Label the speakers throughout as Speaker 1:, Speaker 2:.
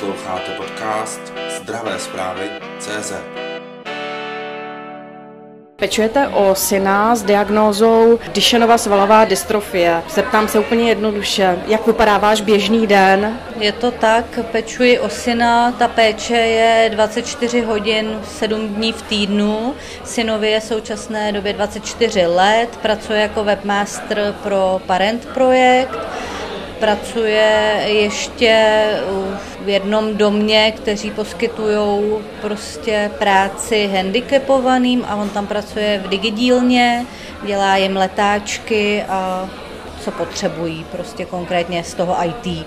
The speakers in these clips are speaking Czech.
Speaker 1: Posloucháte podcast Zdravé zprávy CZ.
Speaker 2: Pečujete o syna s diagnózou Dyšenova svalová dystrofie. Zeptám se úplně jednoduše, jak vypadá váš běžný den?
Speaker 3: Je to tak, pečuji o syna, ta péče je 24 hodin, 7 dní v týdnu. Synovi je v současné době 24 let, pracuje jako webmaster pro Parent projekt pracuje ještě v jednom domě, kteří poskytují prostě práci handicapovaným a on tam pracuje v digidílně, dělá jim letáčky a co potřebují prostě konkrétně z toho IT,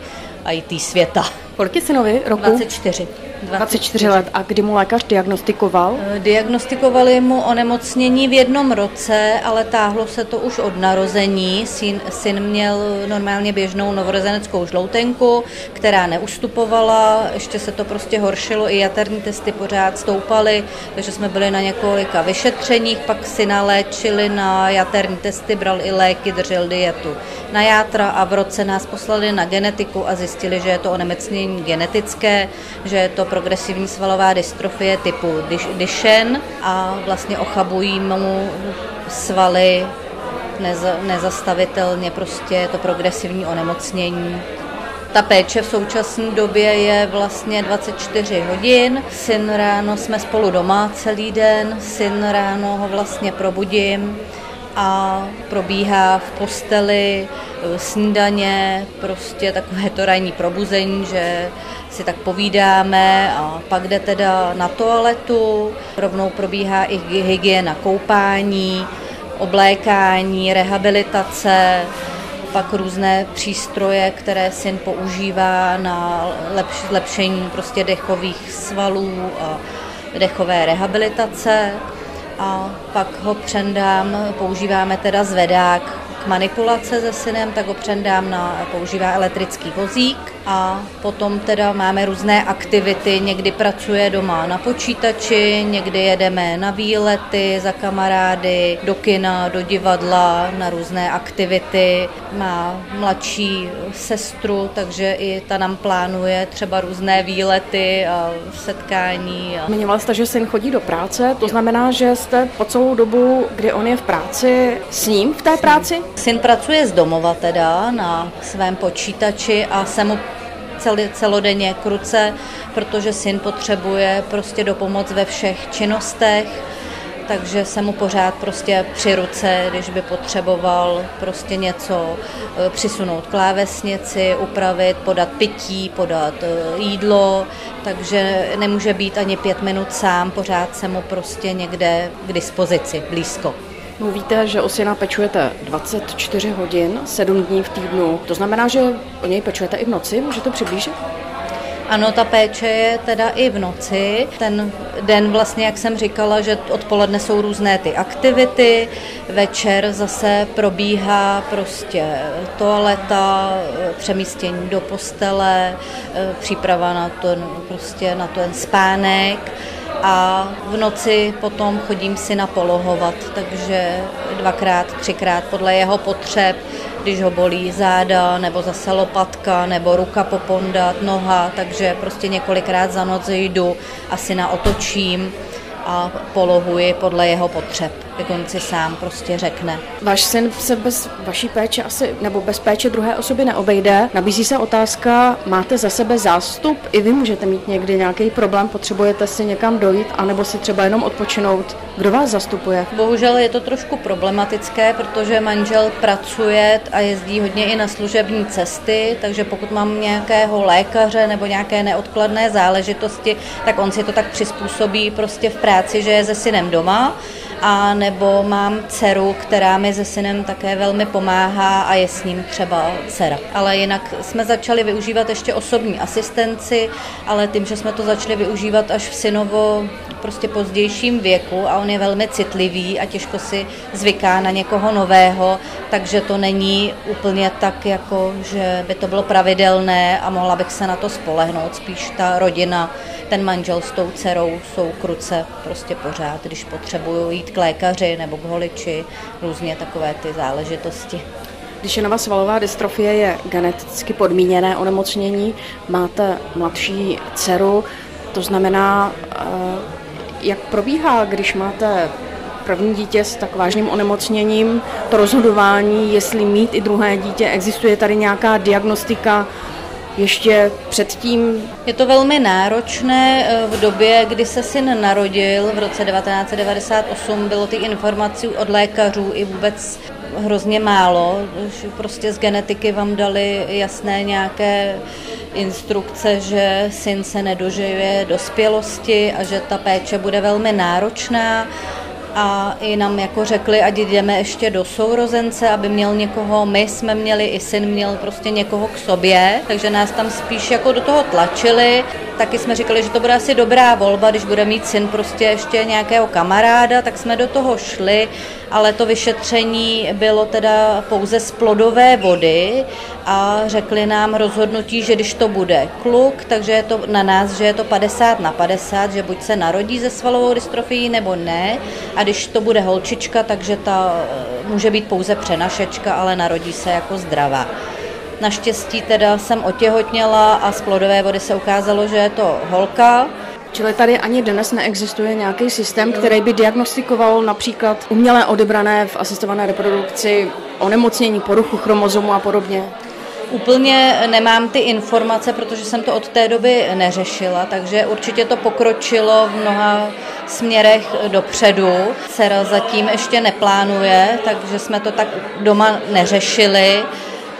Speaker 3: IT světa.
Speaker 2: Kolik je synovi roku?
Speaker 3: 24.
Speaker 2: 24 let. A kdy mu lékař diagnostikoval?
Speaker 3: Eh, diagnostikovali mu onemocnění v jednom roce, ale táhlo se to už od narození. Syn, syn měl normálně běžnou novorozeneckou žloutenku, která neustupovala, ještě se to prostě horšilo, i jaterní testy pořád stoupaly, takže jsme byli na několika vyšetřeních, pak syna léčili na jaterní testy, bral i léky, držel dietu na játra a v roce nás poslali na genetiku a zjistili, že je to onemocnění genetické, že je to progresivní svalová dystrofie typu Duchenne a vlastně ochabují mu svaly neza, nezastavitelně, prostě je to progresivní onemocnění. Ta péče v současné době je vlastně 24 hodin. Syn ráno jsme spolu doma celý den, syn ráno ho vlastně probudím a probíhá v posteli e, snídaně, prostě takové to ranní probuzení, že si tak povídáme a pak jde teda na toaletu, rovnou probíhá i hygiena koupání, oblékání, rehabilitace, pak různé přístroje, které syn používá na lepšení prostě dechových svalů a dechové rehabilitace a pak ho přendám, používáme teda zvedák k manipulace se synem, tak ho přendám na, používá elektrický vozík a potom teda máme různé aktivity, někdy pracuje doma na počítači, někdy jedeme na výlety za kamarády, do kina, do divadla, na různé aktivity. Má mladší sestru, takže i ta nám plánuje třeba různé výlety a setkání.
Speaker 2: Zmiňovala jste, že syn chodí do práce, to znamená, že jste po celou dobu, kdy on je v práci, s ním v té práci?
Speaker 3: Syn pracuje z domova teda na svém počítači a jsem mu celý, celodenně k ruce, protože syn potřebuje prostě do pomoc ve všech činnostech, takže jsem mu pořád prostě při ruce, když by potřeboval prostě něco e, přisunout klávesnici, upravit, podat pití, podat e, jídlo, takže nemůže být ani pět minut sám, pořád jsem mu prostě někde k dispozici, blízko.
Speaker 2: Mluvíte, že o syna pečujete 24 hodin, 7 dní v týdnu. To znamená, že o něj pečujete i v noci? Můžete přiblížit?
Speaker 3: Ano, ta péče je teda i v noci. Ten den vlastně, jak jsem říkala, že odpoledne jsou různé ty aktivity, večer zase probíhá prostě toaleta, přemístění do postele, příprava na ten, prostě na ten spánek a v noci potom chodím si napolohovat, takže dvakrát, třikrát podle jeho potřeb, když ho bolí záda, nebo zase lopatka, nebo ruka popondat, noha, takže prostě několikrát za noc jdu a si na otočím a polohuji podle jeho potřeb, jak on si sám prostě řekne.
Speaker 2: Váš syn se bez vaší péče asi, nebo bez péče druhé osoby neobejde. Nabízí se otázka, máte za sebe zástup? I vy můžete mít někdy nějaký problém, potřebujete si někam dojít, anebo si třeba jenom odpočinout. Kdo vás zastupuje?
Speaker 3: Bohužel je to trošku problematické, protože manžel pracuje a jezdí hodně i na služební cesty, takže pokud mám nějakého lékaře nebo nějaké neodkladné záležitosti, tak on si to tak přizpůsobí prostě v práci práci, že je se synem doma, a nebo mám dceru, která mi se synem také velmi pomáhá a je s ním třeba dcera. Ale jinak jsme začali využívat ještě osobní asistenci, ale tím, že jsme to začali využívat až v synovo prostě pozdějším věku a on je velmi citlivý a těžko si zvyká na někoho nového, takže to není úplně tak, jako že by to bylo pravidelné a mohla bych se na to spolehnout. Spíš ta rodina, ten manžel s tou dcerou jsou kruce prostě pořád, když potřebuju jít k lékaři nebo k holiči, různě takové ty záležitosti.
Speaker 2: Dušenova svalová dystrofie je geneticky podmíněné onemocnění. Máte mladší dceru, to znamená, eh, jak probíhá, když máte první dítě s tak vážným onemocněním, to rozhodování, jestli mít i druhé dítě, existuje tady nějaká diagnostika, ještě předtím?
Speaker 3: Je to velmi náročné. Eh, v době, kdy se syn narodil, v roce 1998, bylo ty informací od lékařů i vůbec hrozně málo. Prostě z genetiky vám dali jasné nějaké instrukce, že syn se nedožije dospělosti a že ta péče bude velmi náročná a i nám jako řekli, ať jdeme ještě do sourozence, aby měl někoho, my jsme měli, i syn měl prostě někoho k sobě, takže nás tam spíš jako do toho tlačili. Taky jsme říkali, že to bude asi dobrá volba, když bude mít syn prostě ještě nějakého kamaráda, tak jsme do toho šli ale to vyšetření bylo teda pouze z plodové vody a řekli nám rozhodnutí, že když to bude kluk, takže je to na nás, že je to 50 na 50, že buď se narodí ze svalovou dystrofií nebo ne a když to bude holčička, takže ta eh, může být pouze přenašečka, ale narodí se jako zdravá. Naštěstí teda jsem otěhotněla a z plodové vody se ukázalo, že je to holka,
Speaker 2: Čili tady ani dnes neexistuje nějaký systém, který by diagnostikoval například umělé odebrané v asistované reprodukci onemocnění, poruchu chromozomu a podobně?
Speaker 3: Úplně nemám ty informace, protože jsem to od té doby neřešila, takže určitě to pokročilo v mnoha směrech dopředu. Dcera zatím ještě neplánuje, takže jsme to tak doma neřešili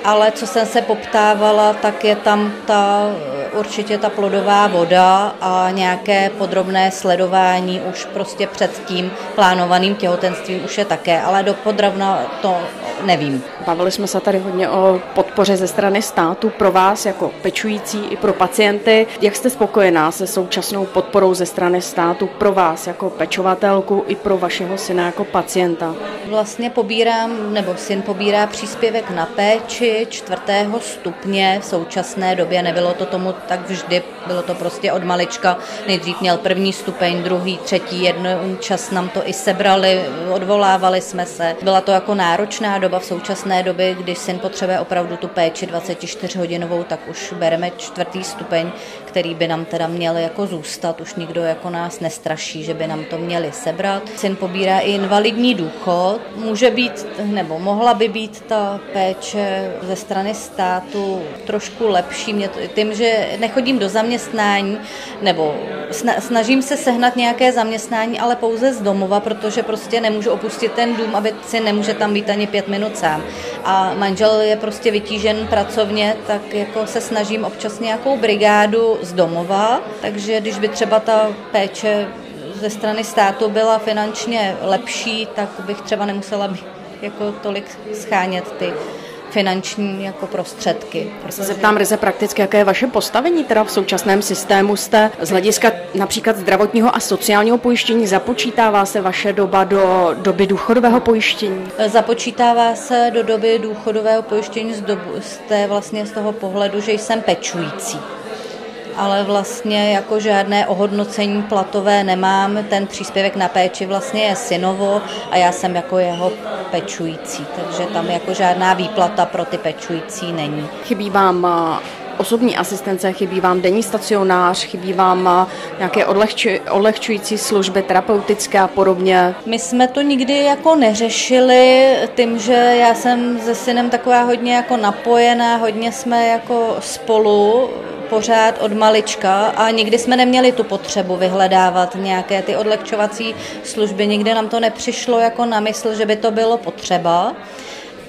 Speaker 3: ale co jsem se poptávala, tak je tam ta určitě ta plodová voda a nějaké podrobné sledování už prostě před tím plánovaným těhotenstvím už je také, ale do podrobna to nevím.
Speaker 2: Bavili jsme se tady hodně o podpoře ze strany státu pro vás jako pečující i pro pacienty. Jak jste spokojená se současnou podporou ze strany státu pro vás jako pečovatelku i pro vašeho syna jako pacienta?
Speaker 3: Vlastně pobírám, nebo syn pobírá příspěvek na péči čtvrtého stupně. V současné době nebylo to tomu tak vždy, bylo to prostě od malička. Nejdřív měl první stupeň, druhý, třetí, jednou čas nám to i sebrali, odvolávali jsme se. Byla to jako náročná doba v současné době, když syn potřebuje opravdu tu péči 24 hodinovou, tak už bereme čtvrtý stupeň, který by nám teda měl jako zůstat. Už nikdo jako nás nestraší, že by nám to měli sebrat. Syn pobírá i invalidní důchod. Může být, nebo mohla by být ta péče ze strany státu trošku lepší. Mě tím, že nechodím do zaměstnání, nebo snažím se sehnat nějaké zaměstnání, ale pouze z domova, protože prostě nemůžu opustit ten dům, aby si nemůže tam být ani pět minut sám. A manžel je prostě vytížen pracovně, tak jako se snažím občas nějakou brigádu z domova, takže když by třeba ta péče ze strany státu byla finančně lepší, tak bych třeba nemusela jako tolik schánět ty finanční jako prostředky.
Speaker 2: Já se zeptám ryze prakticky, jaké je vaše postavení teda v současném systému? Jste z hlediska například zdravotního a sociálního pojištění, započítává se vaše doba do doby důchodového pojištění?
Speaker 3: Započítává se do doby důchodového pojištění z, dobu, z, té, vlastně z toho pohledu, že jsem pečující ale vlastně jako žádné ohodnocení platové nemám. Ten příspěvek na péči vlastně je synovo a já jsem jako jeho pečující, takže tam jako žádná výplata pro ty pečující není.
Speaker 2: Chybí vám osobní asistence, chybí vám denní stacionář, chybí vám nějaké odlehču, odlehčující služby terapeutické a podobně?
Speaker 3: My jsme to nikdy jako neřešili tím, že já jsem se synem taková hodně jako napojená, hodně jsme jako spolu pořád od malička a nikdy jsme neměli tu potřebu vyhledávat nějaké ty odlehčovací služby. Nikdy nám to nepřišlo jako na mysl, že by to bylo potřeba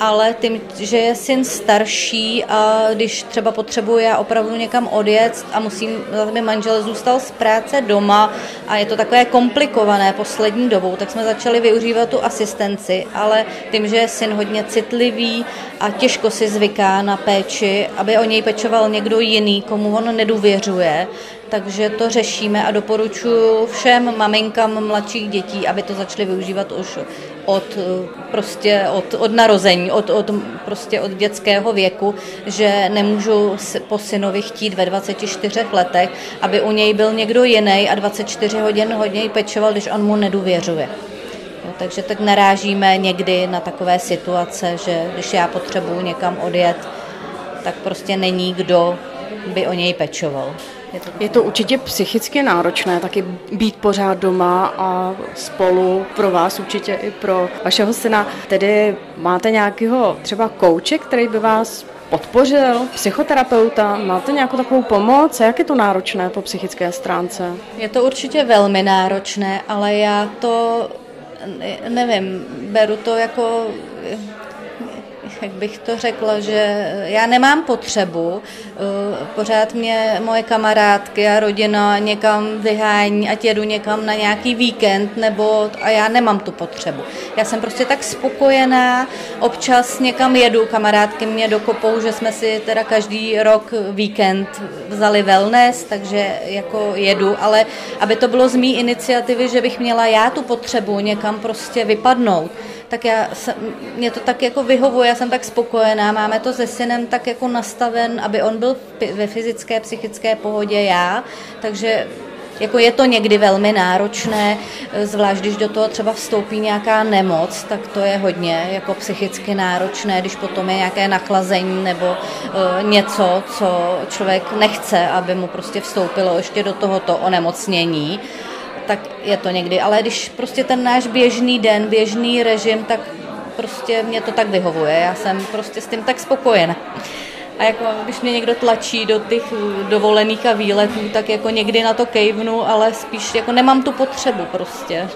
Speaker 3: ale tím, že je syn starší a když třeba potřebuje opravdu někam odjet a musím, aby manžel zůstal z práce doma a je to takové komplikované poslední dobou, tak jsme začali využívat tu asistenci, ale tím, že je syn hodně citlivý a těžko si zvyká na péči, aby o něj pečoval někdo jiný, komu on nedůvěřuje, takže to řešíme a doporučuji všem maminkám mladších dětí, aby to začaly využívat už od, prostě od, od narození, od, od, prostě od dětského věku, že nemůžu po synovi chtít ve 24 letech, aby u něj byl někdo jiný a 24 hodin hodně pečoval, když on mu nedůvěřuje. takže tak narážíme někdy na takové situace, že když já potřebuji někam odjet, tak prostě není kdo by o něj pečoval.
Speaker 2: Je to, určitě psychicky náročné taky být pořád doma a spolu pro vás, určitě i pro vašeho syna. Tedy máte nějakého třeba kouče, který by vás podpořil, psychoterapeuta, máte nějakou takovou pomoc? Jak je to náročné po psychické stránce?
Speaker 3: Je to určitě velmi náročné, ale já to nevím, beru to jako jak bych to řekla, že já nemám potřebu, eh, pořád mě moje kamarádky a rodina někam vyhání, ať jedu někam na nějaký víkend, nebo a já nemám tu potřebu. Já jsem prostě tak spokojená, občas někam jedu, kamarádky mě dokopou, že jsme si teda každý rok víkend vzali wellness, takže jako jedu, ale aby to bylo z mý iniciativy, že bych měla já tu potřebu někam prostě vypadnout, tak já, jsem, mě to tak jako vyhovuje, já jsem tak spokojená, máme to se synem tak jako nastaven, aby on byl ve fyzické, psychické pohodě já, takže jako je to někdy velmi náročné, zvlášť když do toho třeba vstoupí nějaká nemoc, tak to je hodně jako psychicky náročné, když potom je nějaké nachlazení nebo uh, něco, co člověk nechce, aby mu prostě vstoupilo ještě do tohoto onemocnění tak je to někdy. Ale když prostě ten náš běžný den, běžný režim, tak prostě mě to tak vyhovuje. Já jsem prostě s tím tak spokojená. A jako když mě někdo tlačí do těch dovolených a výletů, tak jako někdy na to kejvnu, ale spíš jako nemám tu potřebu prostě.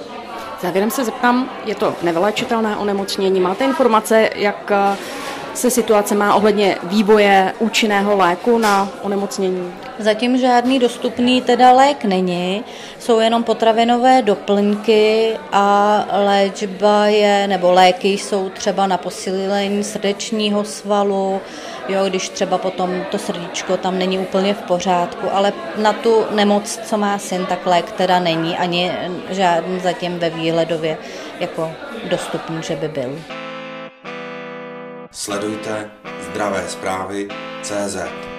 Speaker 2: Závěrem se zeptám, je to nevylečitelné onemocnění, máte informace, jak se situace má ohledně vývoje účinného léku na onemocnění?
Speaker 3: Zatím žádný dostupný teda lék není, jsou jenom potravinové doplňky a léčba je, nebo léky jsou třeba na posílení srdečního svalu, jo, když třeba potom to srdíčko tam není úplně v pořádku, ale na tu nemoc, co má syn, tak lék teda není ani žádný zatím ve výhledově jako dostupný, že by byl.
Speaker 1: Sledujte zdravé zprávy CZ.